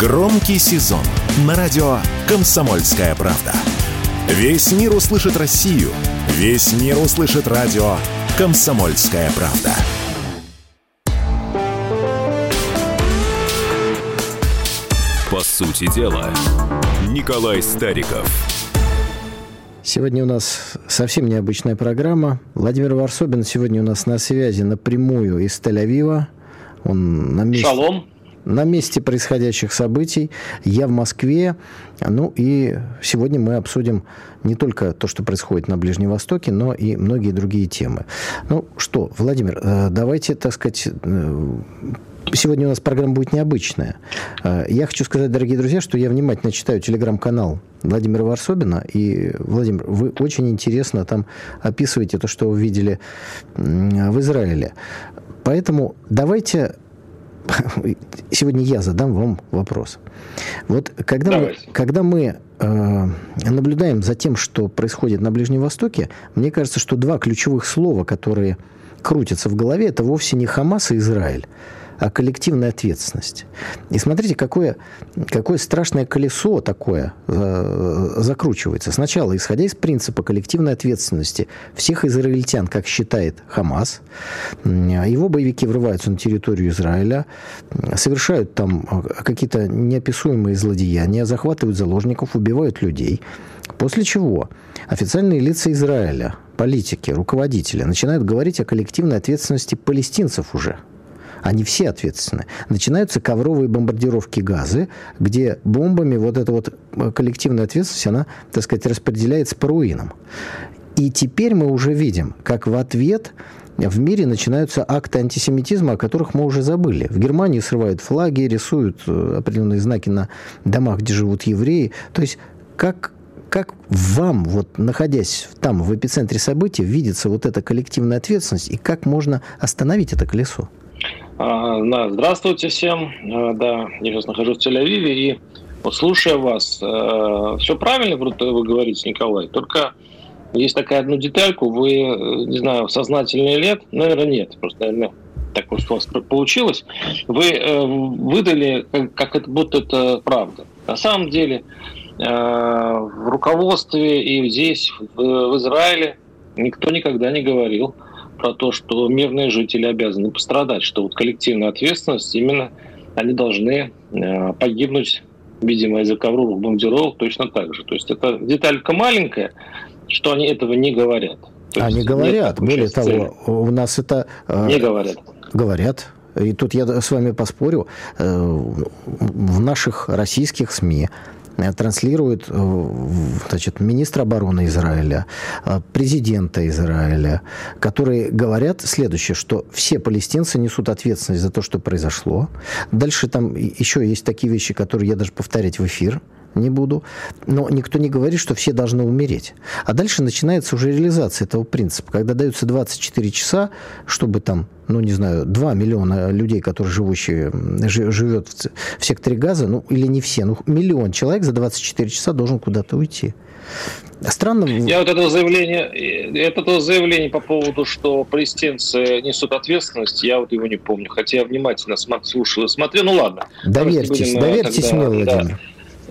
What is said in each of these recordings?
Громкий сезон на радио «Комсомольская правда». Весь мир услышит Россию. Весь мир услышит радио «Комсомольская правда». По сути дела, Николай Стариков. Сегодня у нас совсем необычная программа. Владимир Варсобин сегодня у нас на связи напрямую из Тель-Авива. Он на месте... Шалом на месте происходящих событий. Я в Москве. Ну и сегодня мы обсудим не только то, что происходит на Ближнем Востоке, но и многие другие темы. Ну что, Владимир, э, давайте, так сказать, э, Сегодня у нас программа будет необычная. Э, я хочу сказать, дорогие друзья, что я внимательно читаю телеграм-канал Владимира Варсобина. И, Владимир, вы очень интересно там описываете то, что вы видели в Израиле. Поэтому давайте сегодня я задам вам вопрос. Вот когда мы, когда мы э, наблюдаем за тем, что происходит на Ближнем Востоке, мне кажется, что два ключевых слова, которые крутятся в голове, это вовсе не Хамас и Израиль коллективная ответственность. И смотрите, какое, какое страшное колесо такое э, закручивается. Сначала, исходя из принципа коллективной ответственности всех израильтян, как считает Хамас, его боевики врываются на территорию Израиля, совершают там э, какие-то неописуемые злодеяния, захватывают заложников, убивают людей. После чего официальные лица Израиля, политики, руководители начинают говорить о коллективной ответственности палестинцев уже – они все ответственны. Начинаются ковровые бомбардировки газы, где бомбами вот эта вот э, коллективная ответственность, она, так сказать, распределяется по руинам. И теперь мы уже видим, как в ответ в мире начинаются акты антисемитизма, о которых мы уже забыли. В Германии срывают флаги, рисуют э, определенные знаки на домах, где живут евреи. То есть как как вам, вот находясь там, в эпицентре событий, видится вот эта коллективная ответственность, и как можно остановить это колесо? А, да, здравствуйте всем. А, да, я сейчас нахожусь в Тель-Авиве и вот слушая вас, а, все правильно вы говорите, Николай, только есть такая одну детальку, вы, не знаю, сознательный лет, наверное, нет, просто, наверное, так просто у вас получилось, вы э, выдали, как это будто это правда. На самом деле, э, в руководстве и здесь, в Израиле, никто никогда не говорил про то, что мирные жители обязаны пострадать, что вот коллективная ответственность именно они должны э, погибнуть, видимо, из-за ковровых бомбардировок точно так же. То есть это деталька маленькая, что они этого не говорят. То они говорят, более того, цели. у нас это... Э, не говорят. Говорят. И тут я с вами поспорю, э, в наших российских СМИ транслирует э, значит, министра обороны Израиля, э, президента Израиля, которые говорят следующее, что все палестинцы несут ответственность за то, что произошло. Дальше там еще есть такие вещи, которые я даже повторять в эфир не буду. Но никто не говорит, что все должны умереть. А дальше начинается уже реализация этого принципа. Когда даются 24 часа, чтобы там, ну, не знаю, 2 миллиона людей, которые живущие, живет в секторе газа, ну, или не все, ну, миллион человек за 24 часа должен куда-то уйти. Странно. Я вот этого заявления, этого заявления по поводу, что палестинцы несут ответственность, я вот его не помню, хотя я внимательно слушал и смотрел. Ну ладно. Доверьтесь, будем, доверьтесь тогда, мне, Владимир. Да.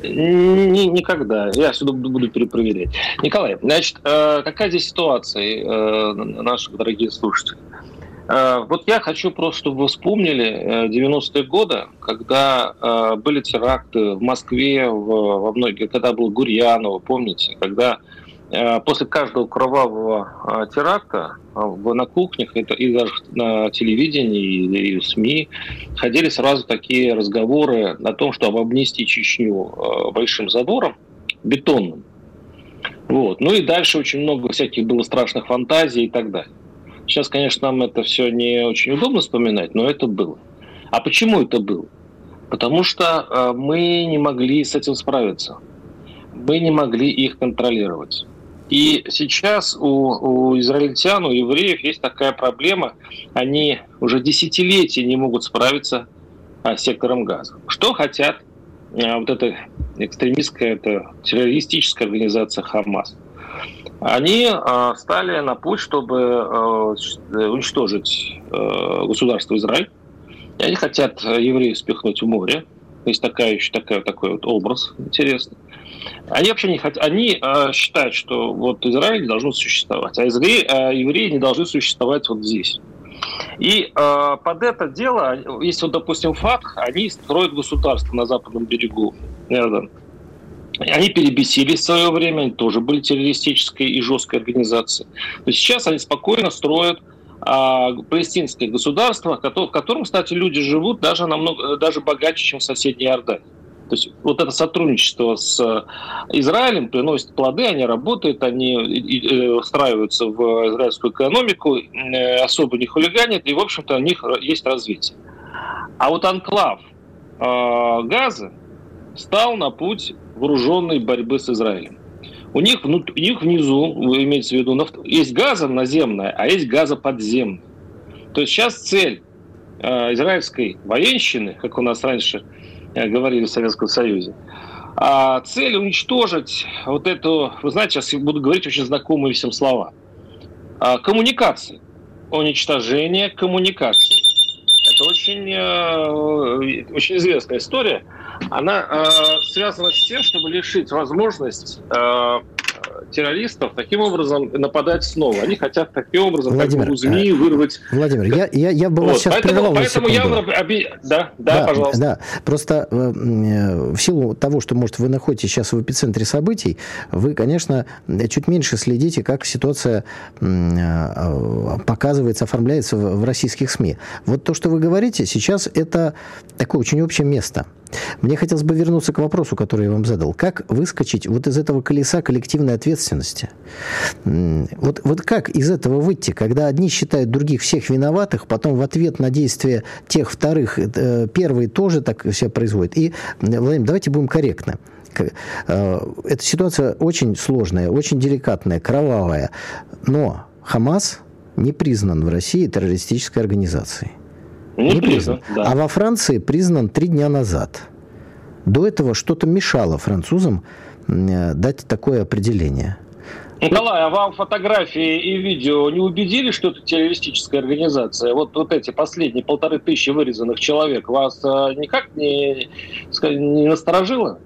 Ни, никогда. Я сюда буду перепроверять. Николай, значит, э, какая здесь ситуация, э, наши дорогие слушатели? Э, вот я хочу просто, чтобы вы вспомнили 90-е годы, когда были теракты в Москве, во многих, когда был Гурьянов, помните, когда Э, после каждого кровавого э, теракта э, на кухнях и даже на телевидении и в СМИ ходили сразу такие разговоры о том, что обнести Чечню большим забором, бетонным. Вот. Ну и дальше очень много всяких было страшных фантазий и так далее. Сейчас, конечно, нам это все не очень удобно вспоминать, но это было. А почему это было? Потому что мы не могли с этим справиться. Мы не могли их контролировать. И сейчас у, у израильтян, у евреев есть такая проблема. Они уже десятилетия не могут справиться а, с сектором газа. Что хотят а, вот эта экстремистская, это террористическая организация Хамас? Они а, стали на путь, чтобы а, уничтожить а, государство Израиль. И они хотят евреев спихнуть в море, есть такая еще такая, такой вот образ интересный. Они вообще не хотят, они э, считают, что вот Израиль не должно существовать, а э, евреи не должны существовать вот здесь. И э, под это дело, если вот, допустим, ФАТХ, они строят государство на западном берегу Иордан. Они перебесились в свое время, они тоже были террористической и жесткой организацией. Есть сейчас они спокойно строят а, палестинское государство, в котором, кстати, люди живут даже намного даже богаче, чем в соседней Иордании. То есть вот это сотрудничество с э, Израилем приносит плоды, они работают, они э, встраиваются в израильскую экономику, э, особо не хулиганят, и, в общем-то, у них есть развитие. А вот анклав Газа стал на путь вооруженной борьбы с Израилем. У них, у них внизу, вы имеете в виду, есть газа наземная, а есть газа подземная. То есть сейчас цель израильской военщины, как у нас раньше говорили в Советском Союзе. А цель уничтожить вот эту, вы знаете, сейчас буду говорить очень знакомые всем слова. А, коммуникации. Уничтожение коммуникаций. Это очень, э, очень известная история. Она э, связана с тем, чтобы лишить возможность э, террористов таким образом нападать снова. Они хотят таким образом Владимир, как бы, ЗМИ вырвать. Владимир, я, я, я бы вот. вас сейчас поэтому, прервал Поэтому на явно... Оби... Да, да, да, пожалуйста. Да, просто э, э, в силу того, что, может, вы находитесь сейчас в эпицентре событий, вы, конечно, чуть меньше следите, как ситуация э, показывается, оформляется в, в российских СМИ. Вот то, что вы говорите, сейчас это такое очень общее место – мне хотелось бы вернуться к вопросу, который я вам задал. Как выскочить вот из этого колеса коллективной ответственности? Вот, вот как из этого выйти, когда одни считают других всех виноватых, потом в ответ на действия тех вторых э, первые тоже так себя производят? И, Владимир, давайте будем корректны. Э, эта ситуация очень сложная, очень деликатная, кровавая. Но Хамас не признан в России террористической организацией. Не, не признан. признан. Да. А во Франции признан три дня назад. До этого что-то мешало французам э, дать такое определение. Николай, а вам фотографии и видео не убедили, что это террористическая организация? Вот, вот эти последние полторы тысячи вырезанных человек вас а, никак не, не насторожило?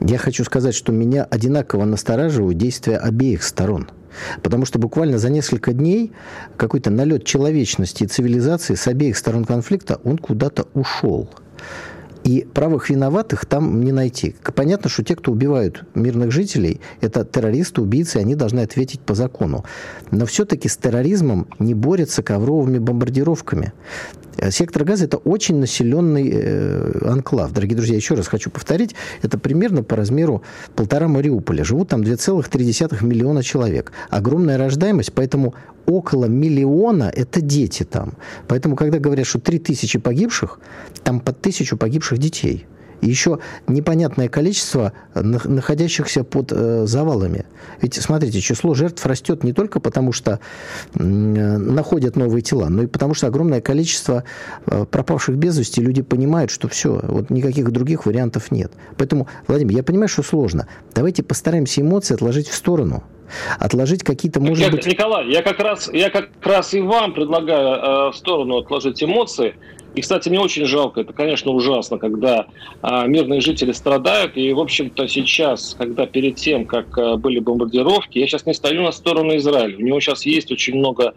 Я хочу сказать, что меня одинаково настораживают действия обеих сторон – Потому что буквально за несколько дней какой-то налет человечности и цивилизации с обеих сторон конфликта, он куда-то ушел. И правых виноватых там не найти. Понятно, что те, кто убивают мирных жителей, это террористы, убийцы, они должны ответить по закону. Но все-таки с терроризмом не борются ковровыми бомбардировками. Э, сектор газа – это очень населенный э, анклав. Дорогие друзья, еще раз хочу повторить, это примерно по размеру полтора Мариуполя. Живут там 2,3 миллиона человек. Огромная рождаемость, поэтому около миллиона – это дети там. Поэтому, когда говорят, что 3 тысячи погибших, там под тысячу погибших детей – и еще непонятное количество находящихся под э, завалами. Ведь, смотрите, число жертв растет не только потому, что э, находят новые тела, но и потому, что огромное количество э, пропавших без вести люди понимают, что все, вот никаких других вариантов нет. Поэтому, Владимир, я понимаю, что сложно. Давайте постараемся эмоции отложить в сторону отложить какие-то, может я, быть... Николай, я как раз, я как раз и вам предлагаю э, в сторону отложить эмоции. И, кстати, мне очень жалко, это, конечно, ужасно, когда а, мирные жители страдают. И, в общем-то, сейчас, когда перед тем, как а, были бомбардировки, я сейчас не стою на сторону Израиля. У него сейчас есть очень много...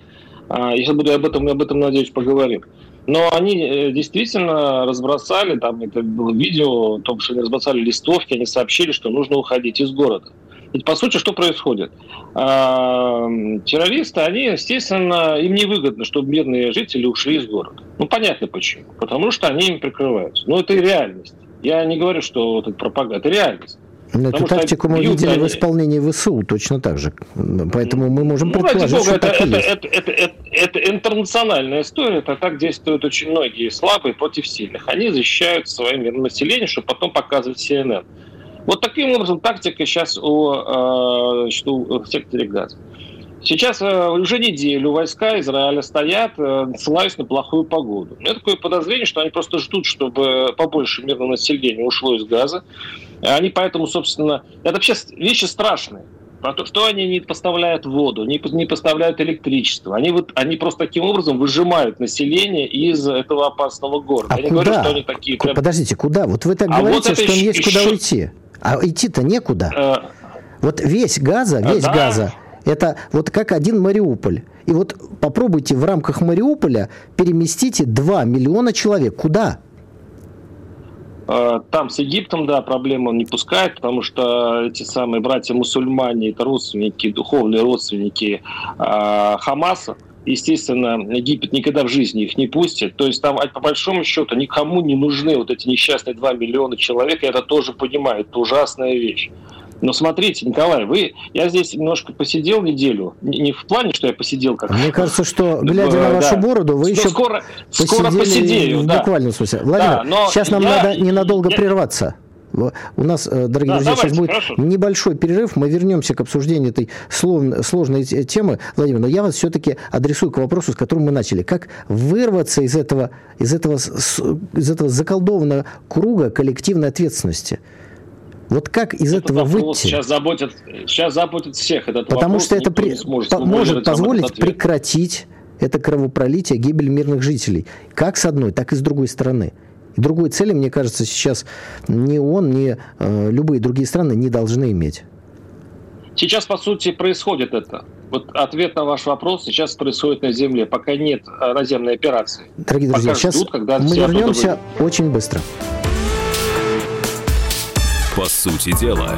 А, я буду об этом, об этом, надеюсь, поговорим. Но они э, действительно разбросали, там это было видео, о том, что они разбросали листовки, они сообщили, что нужно уходить из города. Ведь по сути что происходит? А, террористы, они, естественно, им невыгодно, чтобы мирные жители ушли из города. Ну, понятно почему. Потому что они им прикрываются. Но это и реальность. Я не говорю, что это пропаганда, это реальность. Но эту тактику мы видели они... в исполнении ВСУ точно так же. Поэтому мы можем ну, предположить, Бога, что это, так. Это, это, это, это, это интернациональная история. Это так действуют очень многие слабые против сильных. Они защищают свое мирное население, чтобы потом показывать CNN. Вот таким образом тактика сейчас у, э, значит, у секторе газа. Сейчас э, уже неделю войска Израиля стоят, э, ссылаясь на плохую погоду. У меня такое подозрение, что они просто ждут, чтобы побольше мирного населения ушло из газа. Они поэтому, собственно, это вообще вещи страшные. про то, что они не поставляют воду, не, не поставляют электричество. Они, вот, они просто таким образом выжимают население из этого опасного города. А Я куда? не говорю, что они такие... Прям... Подождите, куда? Вот вы так а говорите, вот что им есть еще... куда уйти. А идти-то некуда. Э... Вот весь Газа, весь да. Газа, это вот как один Мариуполь. И вот попробуйте в рамках Мариуполя переместите 2 миллиона человек. Куда? Э, там с Египтом, да, проблему он не пускает, потому что эти самые братья-мусульмане, это родственники, духовные родственники э, Хамаса. Естественно, Египет никогда в жизни их не пустит. То есть там, по большому счету, никому не нужны вот эти несчастные 2 миллиона человек. Я это тоже понимаю. Это ужасная вещь. Но смотрите, Николай, вы, я здесь немножко посидел неделю, не в плане, что я посидел как. Мне кажется, что глядя на вашу да. бороду, вы еще скоро, скоро посидею, да. буквально в смысле. Владимир, да, сейчас нам я, надо ненадолго я, прерваться. У нас, э, дорогие да, друзья, давайте, сейчас будет хорошо. небольшой перерыв. Мы вернемся к обсуждению этой сложной темы. Владимир, но я вас все-таки адресую к вопросу, с которым мы начали. Как вырваться из этого, из этого, из этого заколдованного круга коллективной ответственности? Вот как из этот этого выйти? Сейчас заботит, сейчас заботит всех этот Потому вопрос, что это при... по- может позволить прекратить это кровопролитие, гибель мирных жителей. Как с одной, так и с другой стороны. И другой цели, мне кажется, сейчас ни он, ни э, любые другие страны не должны иметь. Сейчас, по сути, происходит это. Вот ответ на ваш вопрос сейчас происходит на Земле, пока нет э, наземной операции. Дорогие друзья, пока сейчас ждут, когда мы вернемся очень быстро. По сути дела.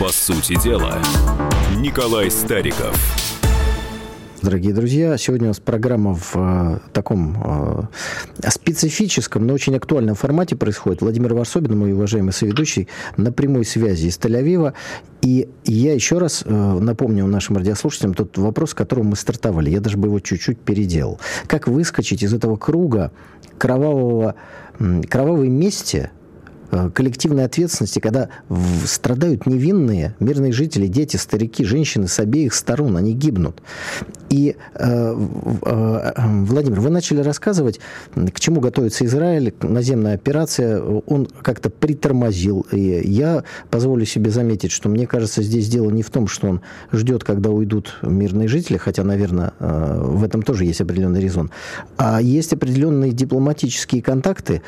По сути дела, Николай Стариков. Дорогие друзья, сегодня у нас программа в э, таком э, специфическом, но очень актуальном формате происходит. Владимир Варсобин, мой уважаемый соведущий, на прямой связи из Тель-Авива. И я еще раз э, напомню нашим радиослушателям тот вопрос, с которым мы стартовали. Я даже бы его чуть-чуть переделал. Как выскочить из этого круга кровавого, кровавой мести, коллективной ответственности, когда страдают невинные мирные жители, дети, старики, женщины с обеих сторон, они гибнут. И, э, э, Владимир, вы начали рассказывать, к чему готовится Израиль, наземная операция, он как-то притормозил. И я позволю себе заметить, что мне кажется, здесь дело не в том, что он ждет, когда уйдут мирные жители, хотя, наверное, в этом тоже есть определенный резон, а есть определенные дипломатические контакты,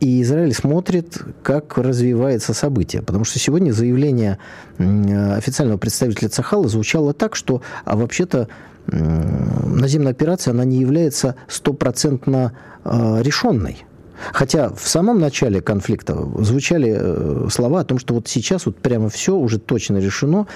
и Израиль смотрит, как развивается событие. Потому что сегодня заявление официального представителя Цахала звучало так, что а вообще-то наземная операция, она не является стопроцентно а, решенной. Хотя в самом начале конфликта звучали э, слова о том, что вот сейчас вот прямо все уже точно решено.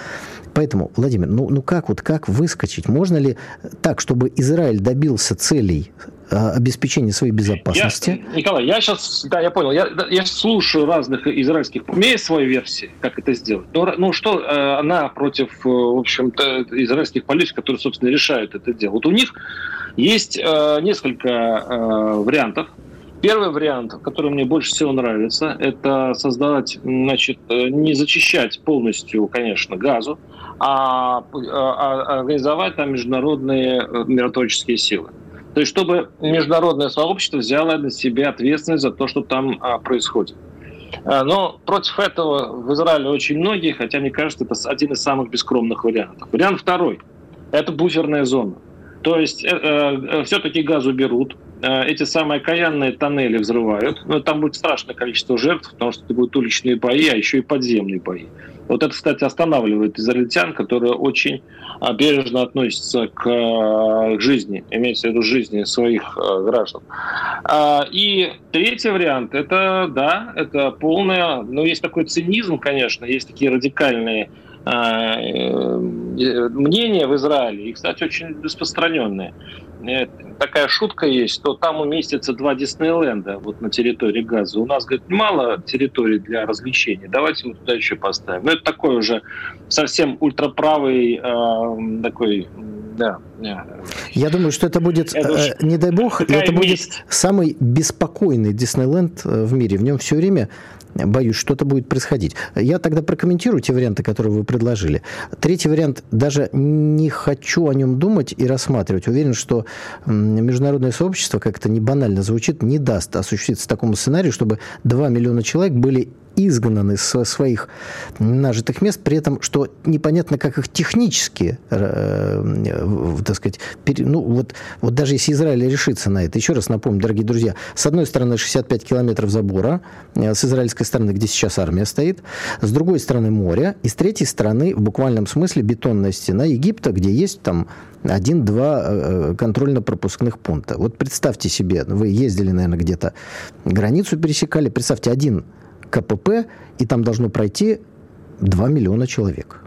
Поэтому, Владимир, ну, ну как вот как выскочить? Можно ли так, чтобы Израиль добился целей э, обеспечения своей безопасности? Я, Николай, я сейчас, да, я понял, я, я слушаю разных израильских, у меня есть своя версия, как это сделать. Но, ну, ну что, э, она против, в общем-то, израильских политиков, которые, собственно, решают это дело. Вот у них есть несколько вариантов, Первый вариант, который мне больше всего нравится, это создавать, значит, э, не зачищать полностью, конечно, газу, а, а, а организовать там международные э, миротворческие силы. То есть, чтобы международное сообщество взяло на себя ответственность за то, что там а, происходит. А, но против этого в Израиле очень многие, хотя мне кажется, это один из самых бескромных вариантов. Вариант второй – это буферная зона. То есть э, э, все-таки газ уберут, э, эти самые окаянные тоннели взрывают. Но там будет страшное количество жертв, потому что это будут уличные бои, а еще и подземные бои. Вот это, кстати, останавливает израильтян, которые очень бережно относятся к э, жизни, имеется в виду жизни своих э, граждан. А, и третий вариант, это, да, это полная, ну, есть такой цинизм, конечно, есть такие радикальные мнение в Израиле, и, кстати, очень распространенное. Такая шутка есть, что там уместится два Диснейленда вот на территории Газа. У нас, говорит, мало территорий для развлечений, давайте мы туда еще поставим. Ну, это такой уже совсем ультраправый э, такой да. Я думаю, что это будет, это э, не дай бог, это будет месть. самый беспокойный Диснейленд э, в мире. В нем все время боюсь, что-то будет происходить. Я тогда прокомментирую те варианты, которые вы предложили. Третий вариант, даже не хочу о нем думать и рассматривать. Уверен, что международное сообщество, как это не банально звучит, не даст осуществиться такому сценарию, чтобы 2 миллиона человек были изгнаны со своих нажитых мест, при этом, что непонятно, как их технически, э, так сказать, пере, ну, вот, вот даже если Израиль решится на это, еще раз напомню, дорогие друзья, с одной стороны 65 километров забора, э, с израильской стороны, где сейчас армия стоит, с другой стороны море, и с третьей стороны, в буквальном смысле, бетонная стена Египта, где есть там один-два э, контрольно-пропускных пункта. Вот представьте себе, вы ездили, наверное, где-то границу пересекали, представьте, один КПП, и там должно пройти 2 миллиона человек.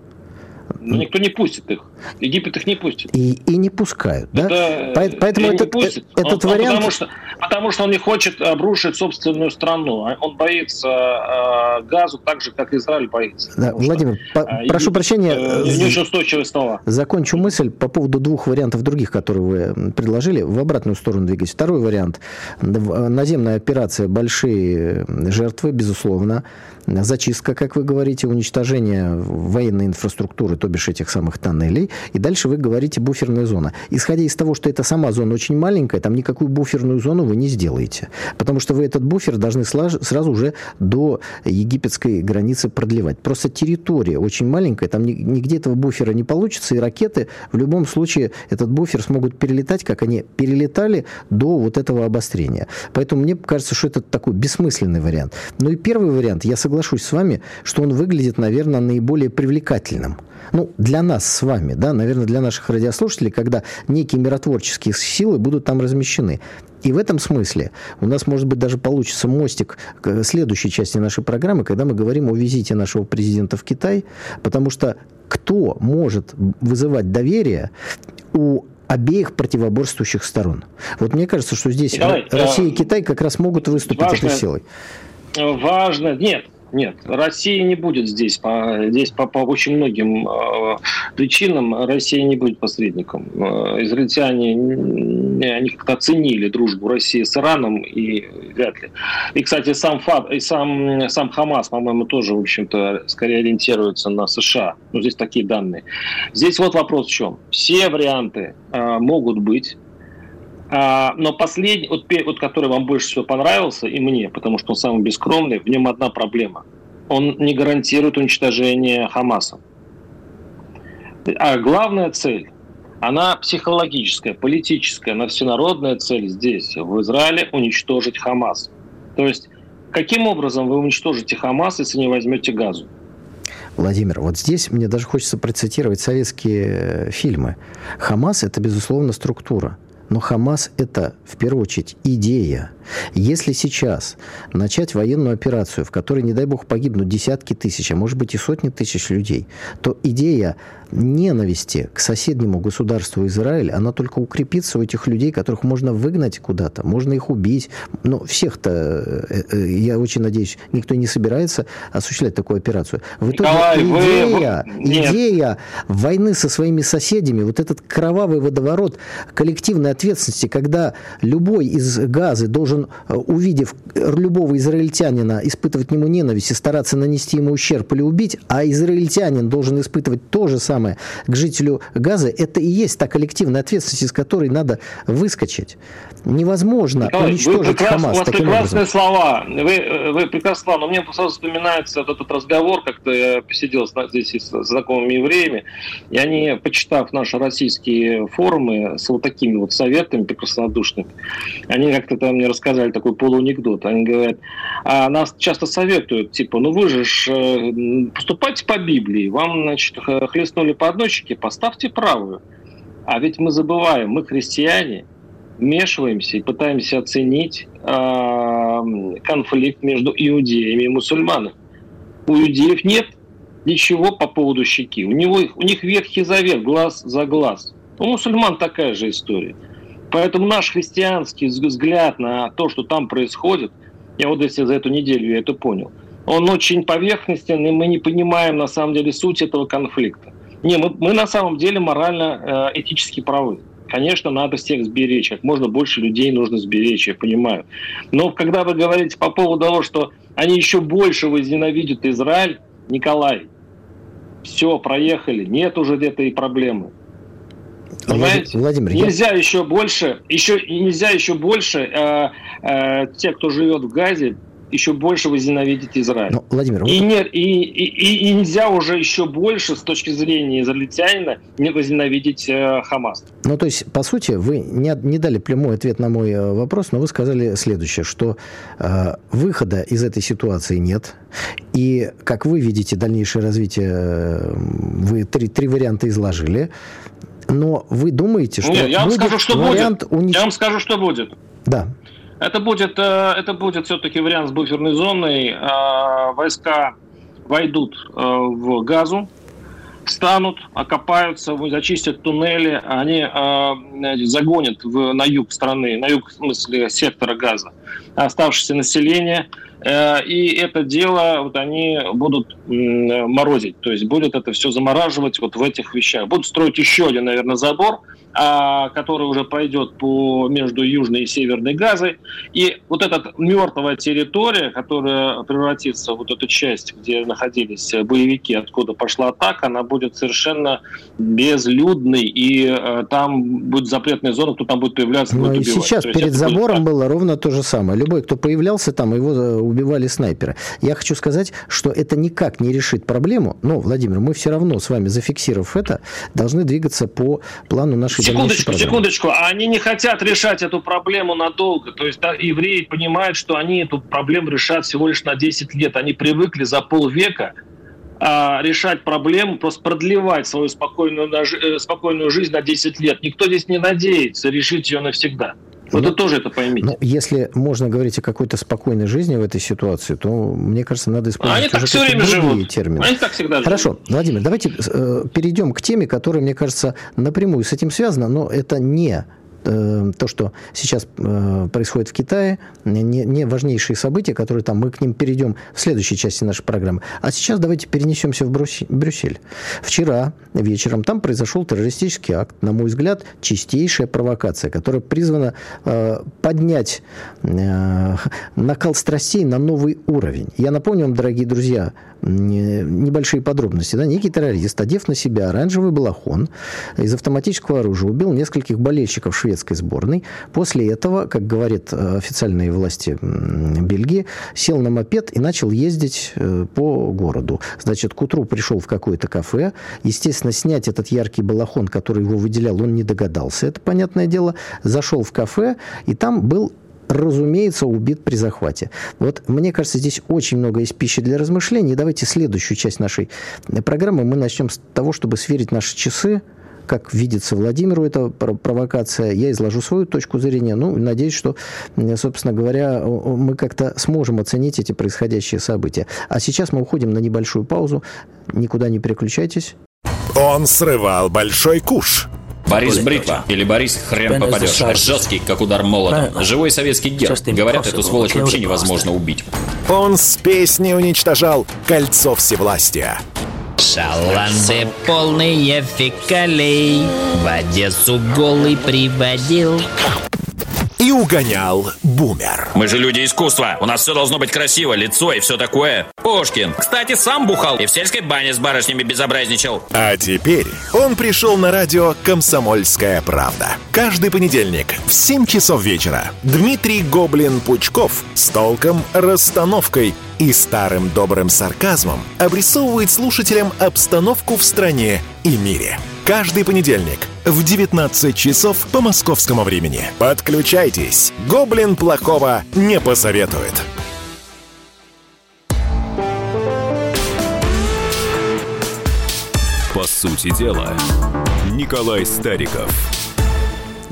Но никто не пустит их. Египет их не пустит. И, и не пускают. Да? Это, Поэтому этот, пустит. этот он, вариант... Потому что, потому что он не хочет обрушить собственную страну. Он боится э, газу так же, как Израиль боится. Да, Владимир, что, по, э, прошу прощения. Э, не очень устойчивые слова. Закончу мысль по поводу двух вариантов других, которые вы предложили. В обратную сторону двигаясь. Второй вариант. Наземная операция, большие жертвы, безусловно зачистка, как вы говорите, уничтожение военной инфраструктуры, то бишь этих самых тоннелей, и дальше вы говорите буферная зона. Исходя из того, что эта сама зона очень маленькая, там никакую буферную зону вы не сделаете, потому что вы этот буфер должны сразу уже до египетской границы продлевать. Просто территория очень маленькая, там нигде этого буфера не получится, и ракеты в любом случае этот буфер смогут перелетать, как они перелетали до вот этого обострения. Поэтому мне кажется, что это такой бессмысленный вариант. Ну и первый вариант, я согласен соглашусь с вами, что он выглядит, наверное, наиболее привлекательным. Ну, для нас с вами, да, наверное, для наших радиослушателей, когда некие миротворческие силы будут там размещены. И в этом смысле у нас, может быть, даже получится мостик к следующей части нашей программы, когда мы говорим о визите нашего президента в Китай, потому что кто может вызывать доверие у обеих противоборствующих сторон. Вот мне кажется, что здесь Давай, Россия и Китай как раз могут выступить важно, этой силой. Важно, нет, нет, Россия не будет здесь. По, здесь по, по очень многим э, причинам Россия не будет посредником. Э, израильтяне они как-то оценили дружбу России с Ираном и вряд ли. И, кстати, сам, ФАБ, и сам, сам Хамас, по-моему, тоже, в общем-то, скорее ориентируется на США. Ну, здесь такие данные. Здесь вот вопрос в чем. Все варианты э, могут быть. А, но последний, вот, вот который вам больше всего понравился, и мне, потому что он самый бескромный, в нем одна проблема. Он не гарантирует уничтожение Хамаса. А главная цель, она психологическая, политическая, она всенародная цель здесь, в Израиле, уничтожить Хамас. То есть, каким образом вы уничтожите Хамас, если не возьмете газу? Владимир, вот здесь мне даже хочется процитировать советские э, фильмы. Хамас – это, безусловно, структура. Но Хамас – это, в первую очередь, идея. Если сейчас начать военную операцию, в которой, не дай бог, погибнут десятки тысяч, а может быть и сотни тысяч людей, то идея ненависти к соседнему государству Израиль, она только укрепится у этих людей, которых можно выгнать куда-то, можно их убить. Но всех-то, э, э, я очень надеюсь, никто не собирается осуществлять такую операцию. В итоге Николай, идея, вы... идея войны со своими соседями, вот этот кровавый водоворот коллективной ответственности, когда любой из газы должен, э, увидев любого израильтянина, испытывать к нему ненависть и стараться нанести ему ущерб или убить, а израильтянин должен испытывать то же самое к жителю Газа, это и есть та коллективная ответственность, из которой надо выскочить. Невозможно Николай, уничтожить прекрас, Хамас у вас таким прекрасные образом. слова. Вы, вы прекрасные слова. Но мне сразу вспоминается вот этот разговор, как-то я посидел здесь с знакомыми евреями, и они, почитав наши российские форумы с вот такими вот советами прекраснодушными, они как-то там мне рассказали такой полуанекдот. Они говорят, а нас часто советуют, типа, ну вы же э, поступайте по Библии, вам, значит, хлестнули по одной щеке, поставьте правую. А ведь мы забываем, мы христиане, вмешиваемся и пытаемся оценить э, конфликт между иудеями и мусульманами. У иудеев нет ничего по поводу щеки. У, него, у них Ветхий Завет, глаз за глаз. У мусульман такая же история. Поэтому наш христианский взгляд на то, что там происходит, я вот если за эту неделю я это понял, он очень поверхностен, и мы не понимаем на самом деле суть этого конфликта. Не, мы, мы на самом деле морально, э, правы. Конечно, надо всех сберечь, как можно больше людей нужно сберечь, я понимаю. Но когда вы говорите по поводу того, что они еще больше возненавидят Израиль, Николай, все, проехали, нет уже этой проблемы. Понимаете? Владимир, нельзя я... еще больше, еще нельзя еще больше э, э, те, кто живет в Газе, еще больше возненавидеть Израиль. Но, ну, Владимир, и, вот... нет, и, и, и нельзя уже еще больше с точки зрения израильтянина не возненавидеть э, Хамас. Ну, то есть, по сути, вы не, не дали прямой ответ на мой э, вопрос, но вы сказали следующее, что э, выхода из этой ситуации нет. И как вы видите дальнейшее развитие, э, вы три, три варианта изложили. Но вы думаете, что Нет, я вам скажу, что будет. Унич... Я вам скажу, что будет. Да. Это будет, э, это будет все-таки вариант с буферной зоной. Э, войска войдут э, в газу, станут, окопаются, зачистят туннели, они загонят в, на юг страны, на юг, в смысле, сектора газа оставшееся население, и это дело вот они будут морозить, то есть будет это все замораживать вот в этих вещах. Будут строить еще один, наверное, забор, который уже пойдет по, между Южной и Северной Газой. И вот эта мертвая территория, которая превратится в вот эту часть, где находились боевики, откуда пошла атака, она будет совершенно безлюдной, и э, там будет запретная зона, кто там будет появляться, будет убивать. Сейчас перед забором будет... было ровно то же самое. Любой, кто появлялся там, его э, убивали снайперы. Я хочу сказать, что это никак не решит проблему, но, Владимир, мы все равно с вами, зафиксировав это, должны двигаться по плану нашей Секундочку, секундочку. А они не хотят решать эту проблему надолго. То есть да, евреи понимают, что они эту проблему решат всего лишь на 10 лет. Они привыкли за полвека а, решать проблему, просто продлевать свою спокойную, э, спокойную жизнь на 10 лет. Никто здесь не надеется решить ее навсегда. Вот ну, это тоже это поймите. Ну, если можно говорить о какой-то спокойной жизни в этой ситуации, то, мне кажется, надо использовать Они так все время живут. термины. Они так всегда Хорошо, живут. Владимир, давайте э, перейдем к теме, которая, мне кажется, напрямую с этим связана, но это не то, что сейчас э, происходит в Китае, не, не важнейшие события, которые там, мы к ним перейдем в следующей части нашей программы. А сейчас давайте перенесемся в Брюссель. Вчера вечером там произошел террористический акт, на мой взгляд, чистейшая провокация, которая призвана э, поднять накал страстей на новый уровень. Я напомню вам, дорогие друзья, небольшие подробности. Да? Некий террорист, одев на себя оранжевый балахон, из автоматического оружия убил нескольких болельщиков шведской сборной. После этого, как говорят э, официальные власти Бельгии, сел на мопед и начал ездить э, по городу. Значит, к утру пришел в какое-то кафе. Естественно, снять этот яркий балахон, который его выделял, он не догадался. Это понятное дело. Зашел в кафе, и там был разумеется, убит при захвате. Вот мне кажется, здесь очень много есть пищи для размышлений. Давайте следующую часть нашей программы мы начнем с того, чтобы сверить наши часы, как видится Владимиру эта провокация. Я изложу свою точку зрения. Ну, надеюсь, что, собственно говоря, мы как-то сможем оценить эти происходящие события. А сейчас мы уходим на небольшую паузу. Никуда не переключайтесь. Он срывал большой куш Борис Бритва или Борис хрен попадешь. Жесткий, как удар молотом. Живой советский герб. Говорят, эту сволочь вообще невозможно убить. Он с песней уничтожал кольцо всевластия. Шаланды полные фекалей В Одессу голый приводил и угонял бумер. Мы же люди искусства. У нас все должно быть красиво, лицо и все такое. Пушкин, кстати, сам бухал и в сельской бане с барышнями безобразничал. А теперь он пришел на радио «Комсомольская правда». Каждый понедельник в 7 часов вечера Дмитрий Гоблин-Пучков с толком, расстановкой и старым добрым сарказмом обрисовывает слушателям обстановку в стране и мире – Каждый понедельник в 19 часов по московскому времени. Подключайтесь. Гоблин плохого не посоветует. По сути дела, Николай Стариков –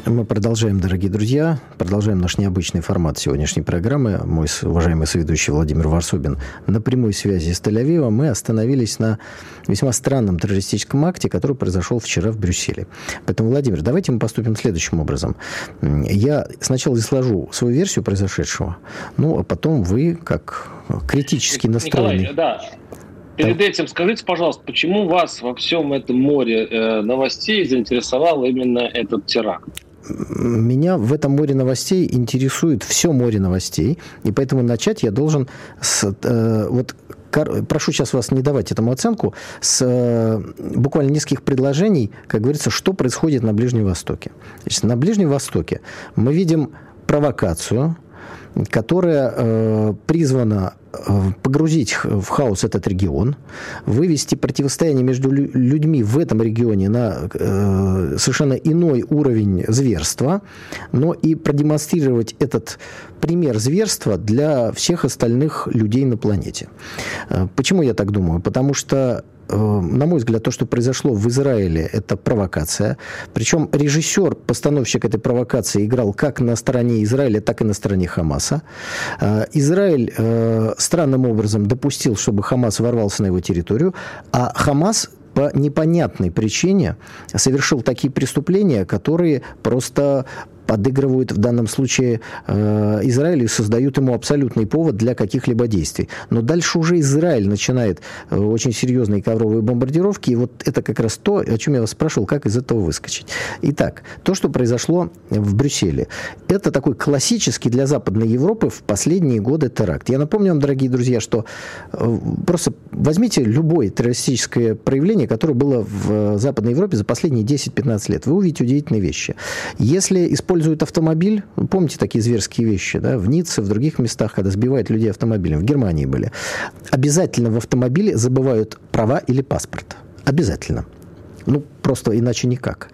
Мы продолжаем, дорогие друзья, продолжаем наш необычный формат сегодняшней программы. Мой уважаемый соведущий Владимир Варсобин на прямой связи с Тель-Авивом. Мы остановились на весьма странном террористическом акте, который произошел вчера в Брюсселе. Поэтому, Владимир, давайте мы поступим следующим образом. Я сначала изложу свою версию произошедшего, ну, а потом вы, как критически настроенный... Николай, да, Перед этим скажите, пожалуйста, почему вас во всем этом море э, новостей заинтересовал именно этот теракт? Меня в этом море новостей интересует все море новостей, и поэтому начать я должен с... Э, вот прошу сейчас вас не давать этому оценку, с э, буквально нескольких предложений, как говорится, что происходит на Ближнем Востоке. Значит, на Ближнем Востоке мы видим провокацию, которая э, призвана погрузить в хаос этот регион, вывести противостояние между людьми в этом регионе на э, совершенно иной уровень зверства, но и продемонстрировать этот пример зверства для всех остальных людей на планете. Э, почему я так думаю? Потому что на мой взгляд, то, что произошло в Израиле, это провокация. Причем режиссер, постановщик этой провокации играл как на стороне Израиля, так и на стороне Хамаса. Э, Израиль э, странным образом допустил, чтобы Хамас ворвался на его территорию, а Хамас по непонятной причине совершил такие преступления, которые просто подыгрывают в данном случае э, Израилю и создают ему абсолютный повод для каких-либо действий. Но дальше уже Израиль начинает э, очень серьезные ковровые бомбардировки, и вот это как раз то, о чем я вас спрашивал, как из этого выскочить. Итак, то, что произошло в Брюсселе, это такой классический для Западной Европы в последние годы теракт. Я напомню вам, дорогие друзья, что э, просто возьмите любое террористическое проявление, которое было в Западной Европе за последние 10-15 лет. Вы увидите удивительные вещи. Если использовать используют автомобиль. Помните такие зверские вещи, да, в Ницце, в других местах, когда сбивают людей автомобилем. В Германии были. Обязательно в автомобиле забывают права или паспорт. Обязательно. Ну, просто иначе никак.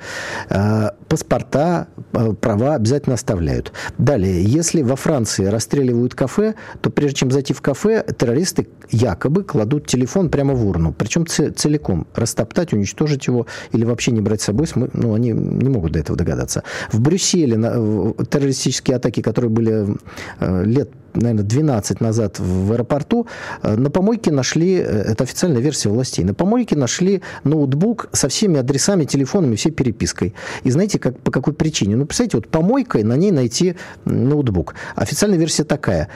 А, паспорта, а, права обязательно оставляют. Далее, если во Франции расстреливают кафе, то прежде чем зайти в кафе, террористы якобы кладут телефон прямо в урну, причем целиком. Растоптать, уничтожить его или вообще не брать с собой, ну, они не могут до этого догадаться. В Брюсселе террористические атаки, которые были э, лет наверное, 12 назад в аэропорту, э, на помойке нашли, э, это официальная версия властей, на помойке нашли ноутбук со всеми адресами, телефонами, всей перепиской. И знаете, как, по какой причине? Ну, представьте, вот помойкой на ней найти ноутбук. Официальная версия такая.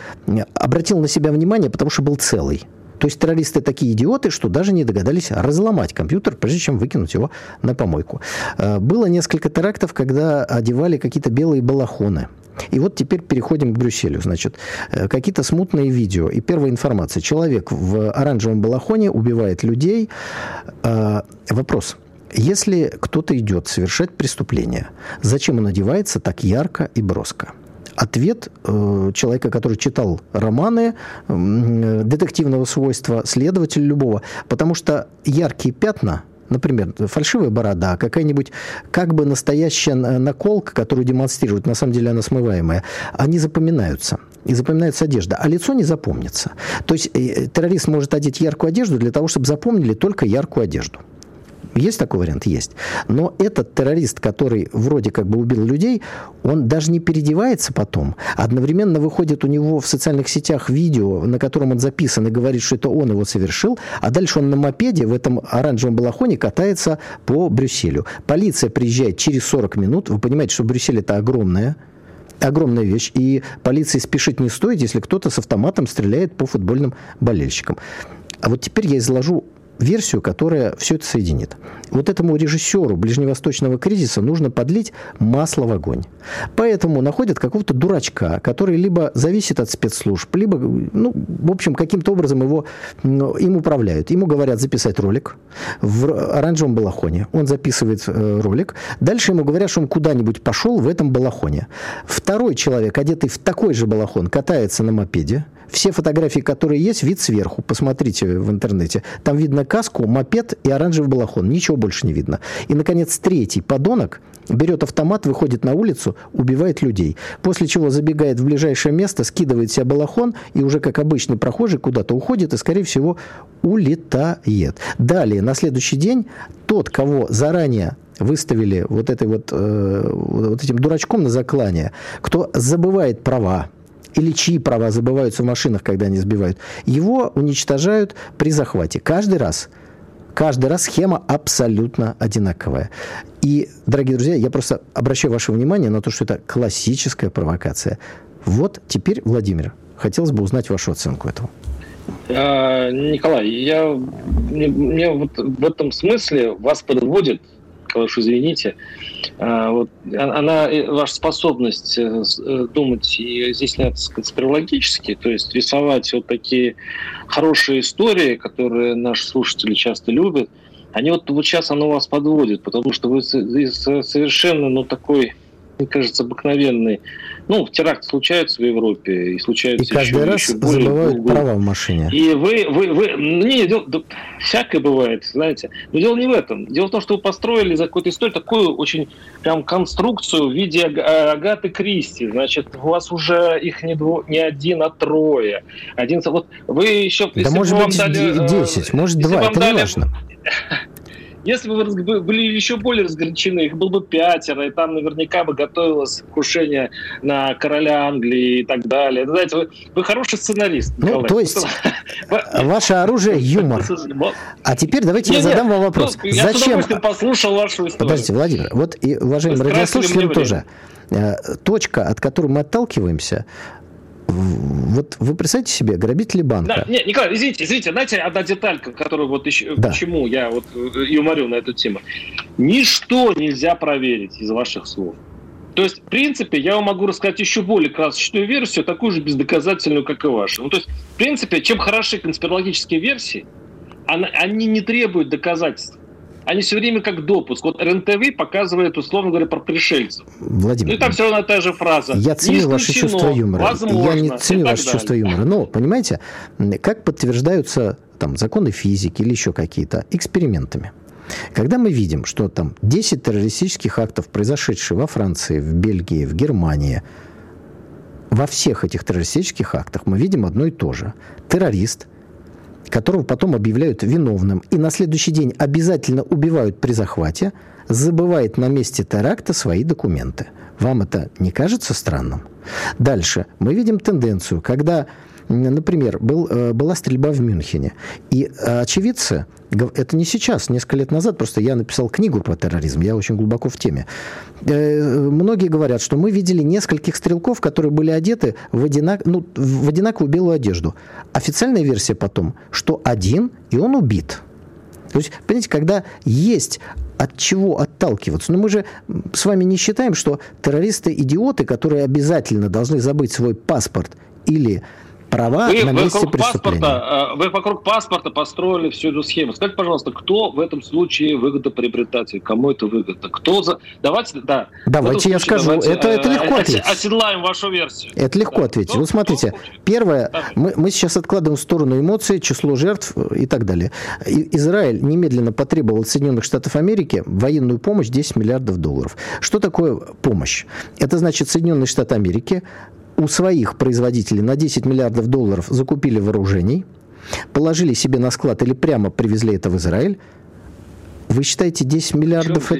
Обратил на себя внимание, потому что был целый. То есть террористы такие идиоты, что даже не догадались разломать компьютер, прежде чем выкинуть его на помойку. Э, было несколько терактов, когда одевали какие-то белые балахоны. И вот теперь переходим к Брюсселю. Значит, э, какие-то смутные видео. И первая информация. Человек в оранжевом балахоне убивает людей. Э, вопрос. Если кто-то идет совершать преступление, зачем он одевается так ярко и броско? Ответ э, человека, который читал романы э, детективного свойства, следователя любого, потому что яркие пятна например, фальшивая борода, какая-нибудь как бы настоящая наколка, которую демонстрируют, на самом деле она смываемая, они запоминаются. И запоминается одежда, а лицо не запомнится. То есть э, террорист может одеть яркую одежду для того, чтобы запомнили только яркую одежду. Есть такой вариант? Есть. Но этот террорист, который вроде как бы убил людей, он даже не переодевается потом. Одновременно выходит у него в социальных сетях видео, на котором он записан и говорит, что это он его совершил, а дальше он на мопеде в этом оранжевом балахоне катается по Брюсселю. Полиция приезжает через 40 минут. Вы понимаете, что Брюссель это огромная огромная вещь, и полиции спешить не стоит, если кто-то с автоматом стреляет по футбольным болельщикам. А вот теперь я изложу версию, которая все это соединит. Вот этому режиссеру ближневосточного кризиса нужно подлить масло в огонь. Поэтому находят какого-то дурачка, который либо зависит от спецслужб, либо, ну, в общем, каким-то образом его, ну, им управляют. Ему говорят записать ролик в оранжевом балахоне. Он записывает э, ролик. Дальше ему говорят, что он куда-нибудь пошел в этом балахоне. Второй человек, одетый в такой же балахон, катается на мопеде все фотографии, которые есть, вид сверху. Посмотрите в интернете. Там видно каску, мопед и оранжевый балахон. Ничего больше не видно. И, наконец, третий подонок берет автомат, выходит на улицу, убивает людей. После чего забегает в ближайшее место, скидывает себе балахон и уже как обычный прохожий куда-то уходит и, скорее всего, улетает. Далее, на следующий день, тот, кого заранее выставили вот, этой вот, э, вот этим дурачком на заклание, кто забывает права, или чьи права забываются в машинах, когда они сбивают, его уничтожают при захвате. Каждый раз. Каждый раз схема абсолютно одинаковая. И, дорогие друзья, я просто обращаю ваше внимание на то, что это классическая провокация. Вот теперь, Владимир, хотелось бы узнать вашу оценку этого. А, Николай, я, мне, мне вот в этом смысле вас подводит уж извините, вот, а, она, э, ваша способность э, э, думать и изъясняться конспирологически, то есть рисовать вот такие хорошие истории, которые наши слушатели часто любят, они вот, вот сейчас оно вас подводит, потому что вы совершенно, ну, такой, мне кажется, обыкновенный ну, теракты случаются в Европе и случаются и каждый еще, раз еще более, забывают более... права в машине. И вы, вы, вы, не, дело, да, всякое бывает, знаете. Но дело не в этом. Дело в том, что вы построили за какой-то историю такую очень прям конструкцию в виде Агаты Кристи. Значит, у вас уже их не, дво, не один, а трое. Один, вот вы еще... Да может быть дали, 10, э, может 2, это дали, не важно. Если бы вы были еще более разгорячены, их было бы пятеро, и там наверняка бы готовилось покушение на короля Англии и так далее. Знаете, вы, вы хороший сценарист, ну, Николай. Ну, то есть, ваше оружие – юмор. А теперь давайте я задам вам вопрос. Ну, Зачем? послушал вашу историю. Подождите, Владимир, вот и уважаемые радиослушатели тоже. Э, точка, от которой мы отталкиваемся, вот вы представьте себе, грабители банка. Да, нет, Николай, извините, извините, знаете, одна деталька, которую вот еще, да. почему я вот э, юморю на эту тему. Ничто нельзя проверить из ваших слов. То есть, в принципе, я вам могу рассказать еще более красочную версию, такую же бездоказательную, как и ваша. Ну, то есть, в принципе, чем хороши конспирологические версии, они не требуют доказательств они все время как допуск. Вот РНТВ показывает, условно говоря, про пришельцев. Владимир, ну и там все равно та же фраза. Я ценю ваше чувство юмора. Возможно, я не ценю ваше далее. чувство юмора. Но, понимаете, как подтверждаются там законы физики или еще какие-то экспериментами. Когда мы видим, что там 10 террористических актов, произошедшие во Франции, в Бельгии, в Германии, во всех этих террористических актах мы видим одно и то же. Террорист которого потом объявляют виновным, и на следующий день обязательно убивают при захвате, забывает на месте теракта свои документы. Вам это не кажется странным? Дальше. Мы видим тенденцию, когда Например, был, э, была стрельба в Мюнхене. И э, очевидцы, это не сейчас, несколько лет назад, просто я написал книгу про терроризм, я очень глубоко в теме. Э, многие говорят, что мы видели нескольких стрелков, которые были одеты в, одинак, ну, в одинаковую белую одежду. Официальная версия потом, что один, и он убит. То есть, понимаете, когда есть от чего отталкиваться. Но мы же с вами не считаем, что террористы идиоты, которые обязательно должны забыть свой паспорт или права вы, на месте вокруг преступления. Паспорта, э, вы вокруг паспорта построили всю эту схему. Скажите, пожалуйста, кто в этом случае выгодоприобретатель? Кому это выгодно? Кто за... Давайте, да. Давайте я скажу. Давайте, это, это легко э, ответить. Оседлаем вашу версию. Это легко да. ответить. Кто, вот смотрите, первое, мы, мы сейчас откладываем в сторону эмоций, число жертв и так далее. Израиль немедленно потребовал от Соединенных Штатов Америки военную помощь 10 миллиардов долларов. Что такое помощь? Это значит Соединенные Штаты Америки у своих производителей на 10 миллиардов долларов закупили вооружений, положили себе на склад или прямо привезли это в Израиль. Вы считаете 10 миллиардов...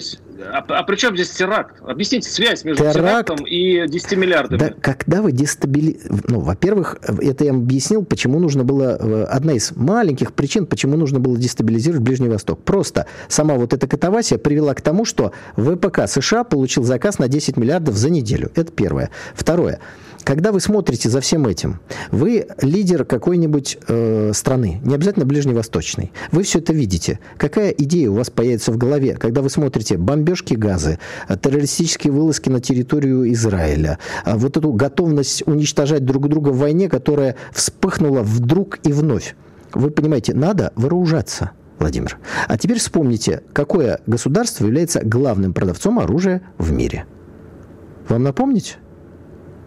А, а при чем здесь теракт? Объясните связь между теракт, терактом и 10 миллиардами. Да, когда вы дестабили... Ну, во-первых, это я вам объяснил, почему нужно было... Э, одна из маленьких причин, почему нужно было дестабилизировать Ближний Восток. Просто сама вот эта катавасия привела к тому, что ВПК США получил заказ на 10 миллиардов за неделю. Это первое. Второе. Когда вы смотрите за всем этим, вы лидер какой-нибудь э, страны, не обязательно ближневосточной, вы все это видите. Какая идея у вас появится в голове, когда вы смотрите бомбежки газы, террористические вылазки на территорию Израиля, а вот эту готовность уничтожать друг друга в войне, которая вспыхнула вдруг и вновь? Вы понимаете, надо вооружаться. Владимир. А теперь вспомните, какое государство является главным продавцом оружия в мире. Вам напомнить?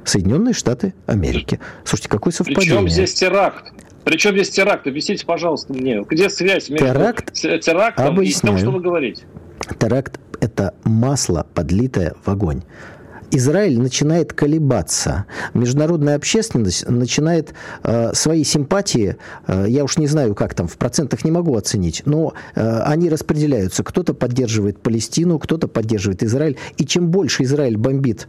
Соединенные Штаты Америки. Слушайте, какое совпадение. Причем здесь теракт? Причем здесь теракт? Объясните, пожалуйста, мне, где связь между теракт, терактом объясняю. и тем, что вы говорите? Теракт – это масло, подлитое в огонь. Израиль начинает колебаться. Международная общественность начинает э, свои симпатии, э, я уж не знаю, как там, в процентах не могу оценить, но э, они распределяются. Кто-то поддерживает Палестину, кто-то поддерживает Израиль. И чем больше Израиль бомбит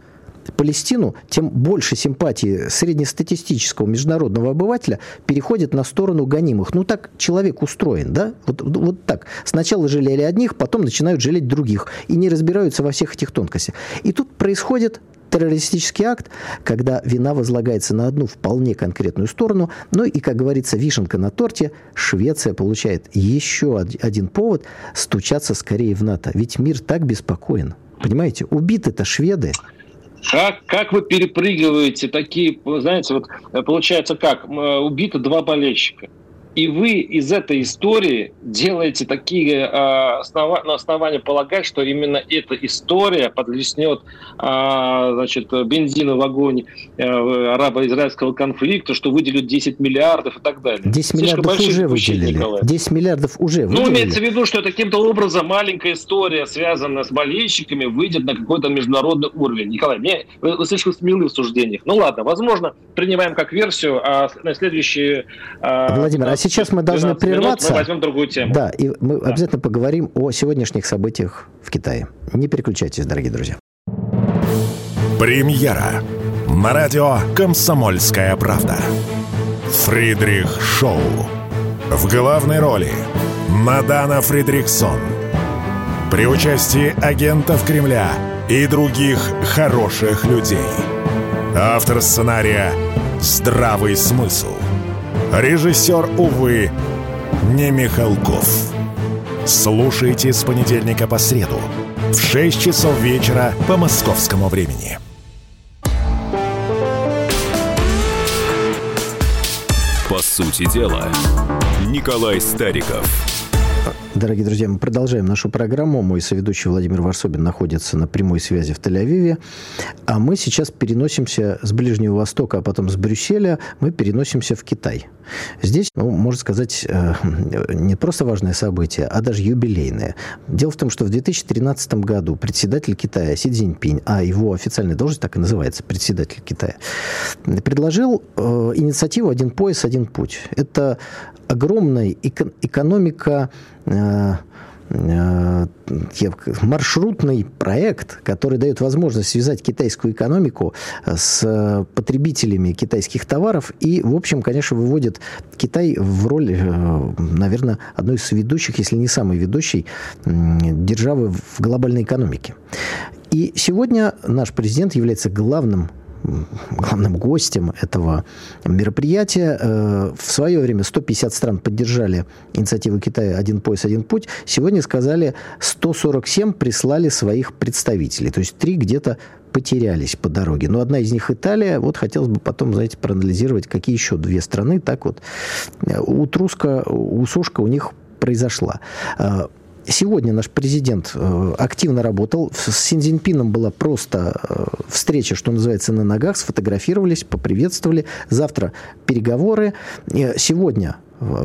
Палестину, тем больше симпатии среднестатистического международного обывателя переходит на сторону гонимых. Ну, так человек устроен, да? Вот, вот так. Сначала жалели одних, потом начинают жалеть других. И не разбираются во всех этих тонкостях. И тут происходит террористический акт, когда вина возлагается на одну вполне конкретную сторону. Ну и, как говорится, вишенка на торте, Швеция получает еще один повод стучаться скорее в НАТО. Ведь мир так беспокоен. Понимаете, убиты-то шведы. Как, как вы перепрыгиваете такие, знаете, вот получается как, убито два болельщика. И вы из этой истории делаете такие э, основа, на основании полагать, что именно эта история подлеснет э, значит, бензина в огонь э, арабо-израильского конфликта, что выделят 10 миллиардов и так далее. 10 миллиардов уже выделили. Николай. 10 миллиардов уже выделили. Ну, имеется в виду, что это каким-то образом маленькая история, связанная с болельщиками, выйдет на какой-то международный уровень. Николай, мне, вы, вы слишком смелы в суждениях. Ну ладно, возможно, принимаем как версию, а на следующие... Владимир, а сейчас мы должны прерваться. мы возьмем другую тему. Да, и мы да. обязательно поговорим о сегодняшних событиях в Китае. Не переключайтесь, дорогие друзья. Премьера на радио «Комсомольская правда». Фридрих Шоу. В главной роли Мадана Фридриксон. При участии агентов Кремля и других хороших людей. Автор сценария «Здравый смысл». Режиссер, увы, не Михалков. Слушайте с понедельника по среду в 6 часов вечера по московскому времени. По сути дела, Николай Стариков. Дорогие друзья, мы продолжаем нашу программу. Мой соведущий Владимир Варсобин находится на прямой связи в Тель-Авиве. А мы сейчас переносимся с Ближнего Востока, а потом с Брюсселя, мы переносимся в Китай. Здесь, ну, можно сказать, э, не просто важное событие, а даже юбилейное. Дело в том, что в 2013 году председатель Китая Си Цзиньпинь, а его официальная должность так и называется, председатель Китая, предложил э, инициативу «Один пояс, один путь». Это огромная экономика маршрутный проект, который дает возможность связать китайскую экономику с потребителями китайских товаров и, в общем, конечно, выводит Китай в роль, э, наверное, одной из ведущих, если не самой ведущей державы в глобальной экономике. И сегодня наш президент является главным главным гостем этого мероприятия. Э, в свое время 150 стран поддержали инициативу Китая «Один пояс, один путь». Сегодня сказали, 147 прислали своих представителей. То есть три где-то потерялись по дороге. Но одна из них Италия. Вот хотелось бы потом, знаете, проанализировать, какие еще две страны так вот э, утруска, усушка у них произошла. Сегодня наш президент э, активно работал. С Синьцзиньпином была просто э, встреча, что называется, на ногах. Сфотографировались, поприветствовали. Завтра переговоры. Э, сегодня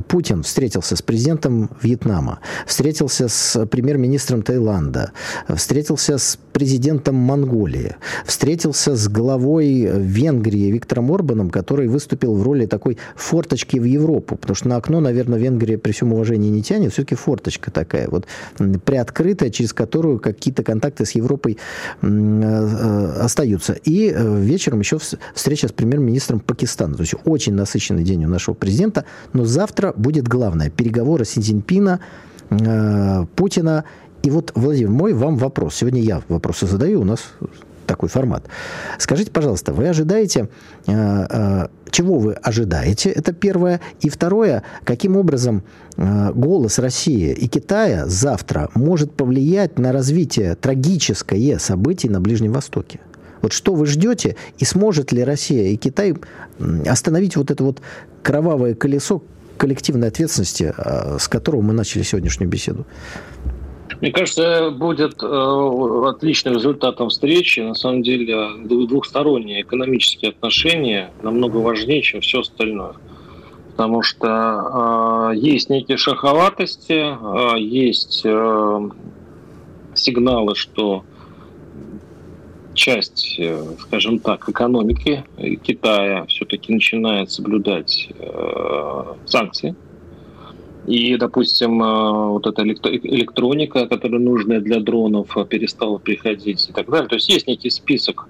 Путин встретился с президентом Вьетнама, встретился с премьер-министром Таиланда, встретился с президентом Монголии, встретился с главой Венгрии Виктором Орбаном, который выступил в роли такой форточки в Европу, потому что на окно, наверное, Венгрия при всем уважении не тянет, все-таки форточка такая, вот приоткрытая, через которую какие-то контакты с Европой э, остаются. И э, вечером еще встреча с премьер-министром Пакистана. То есть очень насыщенный день у нашего президента, но за завтра будет главное. Переговоры Си э, Путина. И вот, Владимир, мой вам вопрос. Сегодня я вопросы задаю, у нас такой формат. Скажите, пожалуйста, вы ожидаете, э, э, чего вы ожидаете, это первое. И второе, каким образом э, голос России и Китая завтра может повлиять на развитие трагическое событий на Ближнем Востоке? Вот что вы ждете, и сможет ли Россия и Китай остановить вот это вот кровавое колесо, коллективной ответственности, а, с которого мы начали сегодняшнюю беседу? Мне кажется, будет э, отличным результатом встречи. На самом деле двухсторонние экономические отношения намного важнее, чем все остальное. Потому что э, есть некие шаховатости, э, есть э, сигналы, что часть, э, скажем так, экономики Китая все-таки начинает соблюдать э, санкции и, допустим, э, вот эта электроника, которая нужная для дронов, перестала приходить и так далее. То есть есть некий список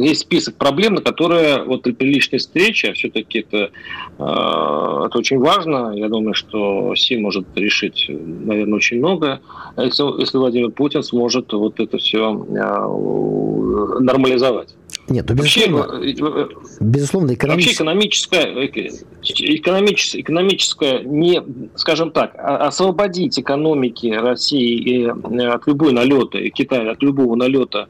есть список проблем, на которые вот при личной встрече, а все-таки это, это очень важно. Я думаю, что Си может решить, наверное, очень много, если, если Владимир Путин сможет вот это все нормализовать. Нет, ну, безусловно, вообще, безусловно экономическая... Вообще экономическая, экономическая, экономическая не, скажем так, а, освободить экономики России э, от любой налета, и Китая от любого налета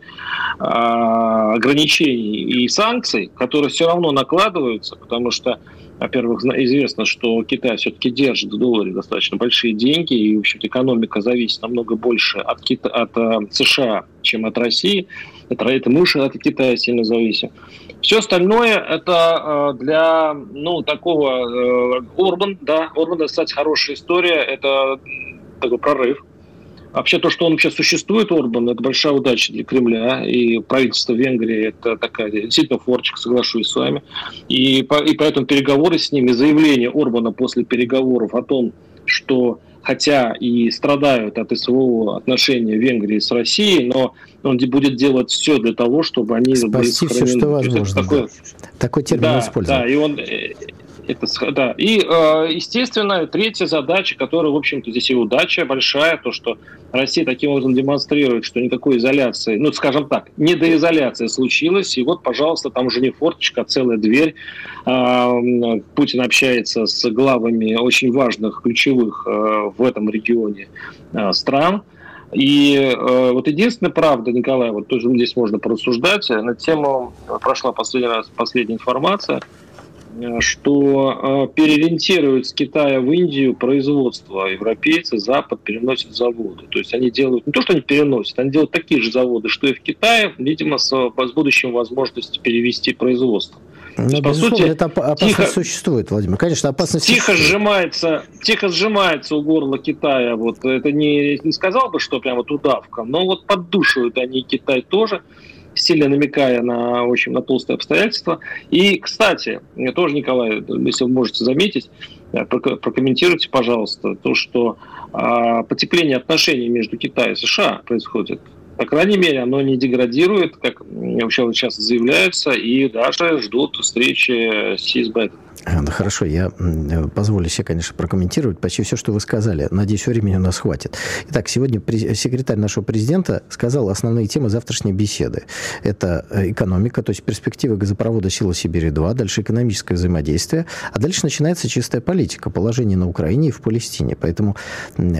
а, ограничений и санкций, которые все равно накладываются, потому что во-первых, известно, что Китай все-таки держит в долларе достаточно большие деньги, и, в общем-то, экономика зависит намного больше от, Кита... от э, США, чем от России. Это, это мы уж от Китая сильно зависим. Все остальное это э, для, ну, такого... Э, Орбан, да, Орбан, кстати, хорошая история, это такой прорыв Вообще то, что он вообще существует, Орбан, это большая удача для Кремля. И правительство Венгрии это такая действительно форчик, соглашусь с вами. И, по, и поэтому переговоры с ними, заявление Орбана после переговоров о том, что хотя и страдают от СВО отношения Венгрии с Россией, но он будет делать все для того, чтобы они Спасти были сохранены. все, что возможно. Такой, да. такой термин да, использовал. Да, и он, э, это, да. И, э, естественно, третья задача, которая, в общем-то, здесь и удача большая, то, что Россия таким образом демонстрирует, что никакой изоляции, ну, скажем так, не до изоляции случилось, и вот, пожалуйста, там уже не форточка, а целая дверь. А, Путин общается с главами очень важных, ключевых э, в этом регионе э, стран. И вот единственная правда, Николай, вот тоже здесь можно порассуждать, на тему прошла последний раз последняя информация – Э, что э, переориентируют с Китая в Индию производство. Европейцы, Запад переносят заводы. То есть они делают, не то, что они переносят, они делают такие же заводы, что и в Китае, видимо, с, с будущим возможностью перевести производство. Но, есть, по сути, эта опасность тихо, существует, Владимир. Конечно, опасность тихо существует. сжимается, тихо сжимается у горла Китая. Вот это не, не сказал бы, что прямо вот удавка, но вот поддушивают они Китай тоже сильно намекая на очень на толстые обстоятельства. И, кстати, тоже, Николай, если вы можете заметить, э, прокомментируйте, пожалуйста, то, что а, потепление отношений между Китаем и США происходит по крайней мере, оно не деградирует, как вообще сейчас заявляется, и даже ждут встречи с Байденом. Да, хорошо, я позволю себе, конечно, прокомментировать почти все, что вы сказали. Надеюсь, времени у нас хватит. Итак, сегодня секретарь нашего президента сказал основные темы завтрашней беседы. Это э, экономика, то есть перспективы газопровода «Сила Сибири-2», дальше экономическое взаимодействие, а дальше начинается чистая политика, положение на Украине и в Палестине. Поэтому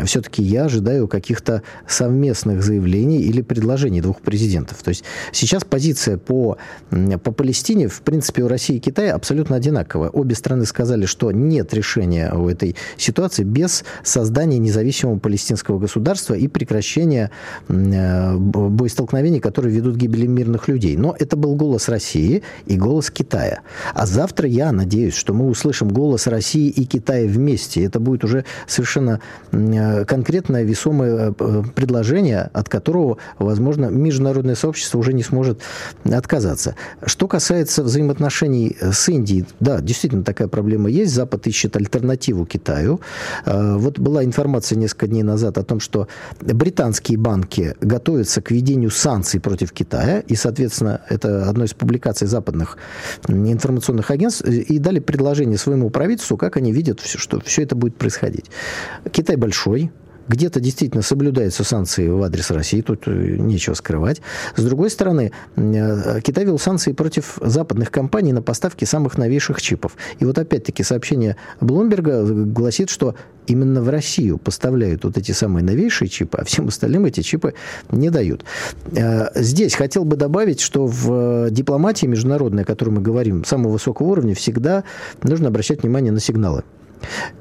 все-таки я ожидаю каких-то совместных заявлений или предложений двух президентов. То есть сейчас позиция по, по Палестине, в принципе, у России и Китая абсолютно одинаковая. Обе страны сказали, что нет решения у этой ситуации без создания независимого палестинского государства и прекращения э, боестолкновений, которые ведут к гибели мирных людей. Но это был голос России и голос Китая. А завтра я надеюсь, что мы услышим голос России и Китая вместе. Это будет уже совершенно э, конкретное весомое э, предложение, от которого возможно, международное сообщество уже не сможет отказаться. Что касается взаимоотношений с Индией, да, действительно такая проблема есть. Запад ищет альтернативу Китаю. А, вот была информация несколько дней назад о том, что британские банки готовятся к введению санкций против Китая, и, соответственно, это одно из публикаций западных информационных агентств, и дали предложение своему правительству, как они видят, что все это будет происходить. Китай большой, где-то действительно соблюдаются санкции в адрес России, тут э, нечего скрывать. С другой стороны, э, Китай вел санкции против западных компаний на поставки самых новейших чипов. И вот опять-таки сообщение Блумберга гласит, что именно в Россию поставляют вот эти самые новейшие чипы, а всем остальным эти чипы не дают. Э, здесь хотел бы добавить, что в дипломатии международной, о которой мы говорим, самого высокого уровня, всегда нужно обращать внимание на сигналы.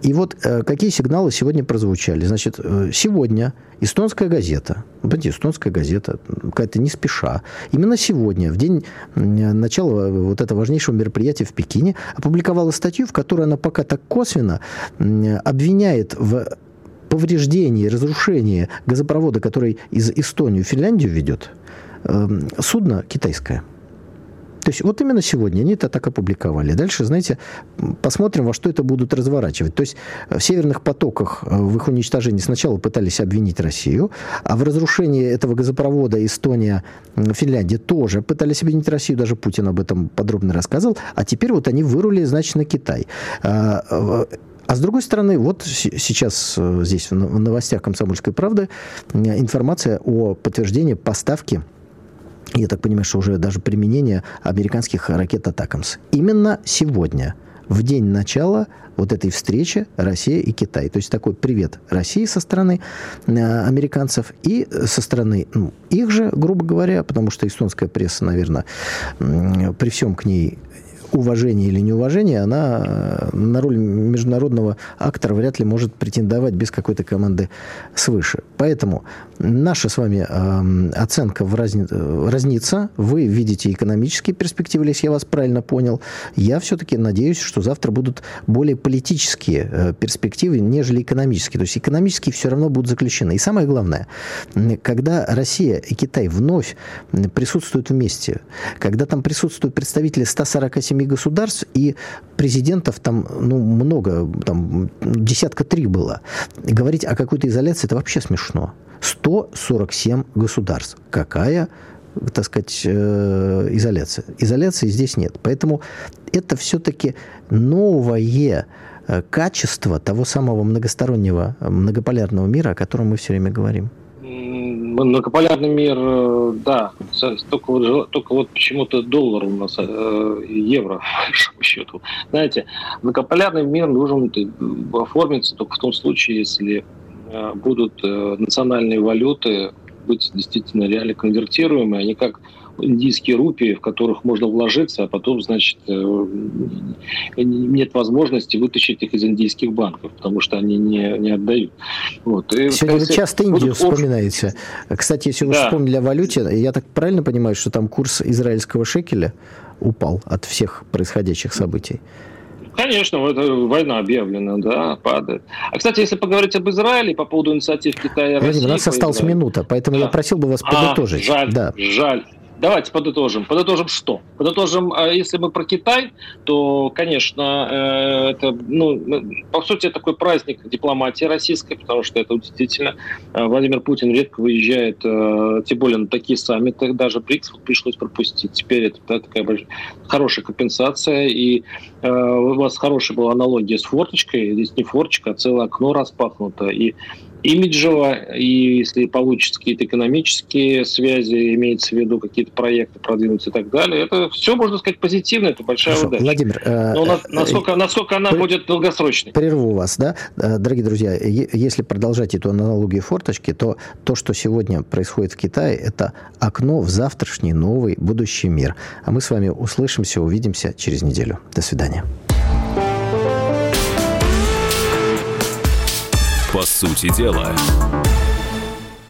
И вот э, какие сигналы сегодня прозвучали? Значит, э, сегодня эстонская газета, понимаете, эстонская газета, какая-то не спеша, именно сегодня, в день начала вот этого важнейшего мероприятия в Пекине, опубликовала статью, в которой она пока так косвенно обвиняет в повреждении, разрушении газопровода, который из Эстонии в Финляндию ведет, эм, судно китайское – то есть вот именно сегодня они это так опубликовали. Дальше, знаете, посмотрим, во что это будут разворачивать. То есть в северных потоках, э, в их уничтожении сначала пытались обвинить Россию, а в разрушении этого газопровода Эстония, Финляндия тоже пытались обвинить Россию, даже Путин об этом подробно рассказывал, а теперь вот они вырули, значит, на Китай. А, а с другой стороны, вот сейчас э, здесь в новостях «Комсомольской правды» информация о подтверждении поставки я так понимаю, что уже даже применение американских ракет «Атакамс». Именно сегодня, в день начала вот этой встречи Россия и Китай. То есть такой привет России со стороны э, американцев и со стороны ну, их же, грубо говоря, потому что эстонская пресса, наверное, при всем к ней уважение или неуважение, она э, на роль международного актора вряд ли может претендовать без какой-то команды свыше. Поэтому наша с вами э, оценка в разни... разнится. Вы видите экономические перспективы, если я вас правильно понял. Я все-таки надеюсь, что завтра будут более политические э, перспективы, нежели экономические. То есть экономические все равно будут заключены. И самое главное, когда Россия и Китай вновь присутствуют вместе, когда там присутствуют представители 147 семи государств, и президентов там ну, много, там десятка три было. Говорить о какой-то изоляции – это вообще смешно. 147 государств. Какая так сказать, э, изоляция. Изоляции здесь нет. Поэтому это все-таки новое э, качество того самого многостороннего, многополярного мира, о котором мы все время говорим многополярный мир, э, да, только вот, только вот почему-то доллар у нас, э, евро, по счету. Знаете, многополярный мир должен оформиться только в том случае, если э, будут национальные валюты быть действительно реально конвертируемые, а не как индийские рупии, в которых можно вложиться, а потом, значит, э, нет возможности вытащить их из индийских банков, потому что они не, не отдают. Вот. И, Сегодня вы часто Индию вспоминаете. Кстати, если вы да. вспомнили о валюте, я так правильно понимаю, что там курс израильского шекеля упал от всех происходящих событий? Конечно, это война объявлена, да, падает. А, кстати, если поговорить об Израиле по поводу инициатив Китая и России... У нас осталась Израилю. минута, поэтому да. я просил бы вас подытожить. А, жаль, да. жаль. Давайте подытожим. Подытожим что? Подытожим, а если мы про Китай, то, конечно, э, это, ну, по сути, такой праздник дипломатии российской, потому что это действительно э, Владимир Путин редко выезжает, э, тем более на такие саммиты, даже БРИКС пришлось пропустить. Теперь это да, такая хорошая компенсация, и у вас хорошая была аналогия с форточкой, здесь не форточка, а целое окно распахнуто, и имиджево, и если получится какие-то экономические связи, имеется в виду какие-то проекты продвинуть и так далее, это все, можно сказать, позитивно, это большая Хорошо. удача. Владимир, э, Но насколько, э, насколько она при, будет долгосрочной? Прерву вас, да? Э, дорогие друзья, если продолжать эту аналогию форточки, то то, что сегодня происходит в Китае, это окно в завтрашний новый будущий мир. А мы с вами услышимся, увидимся через неделю. До свидания. По сути дела.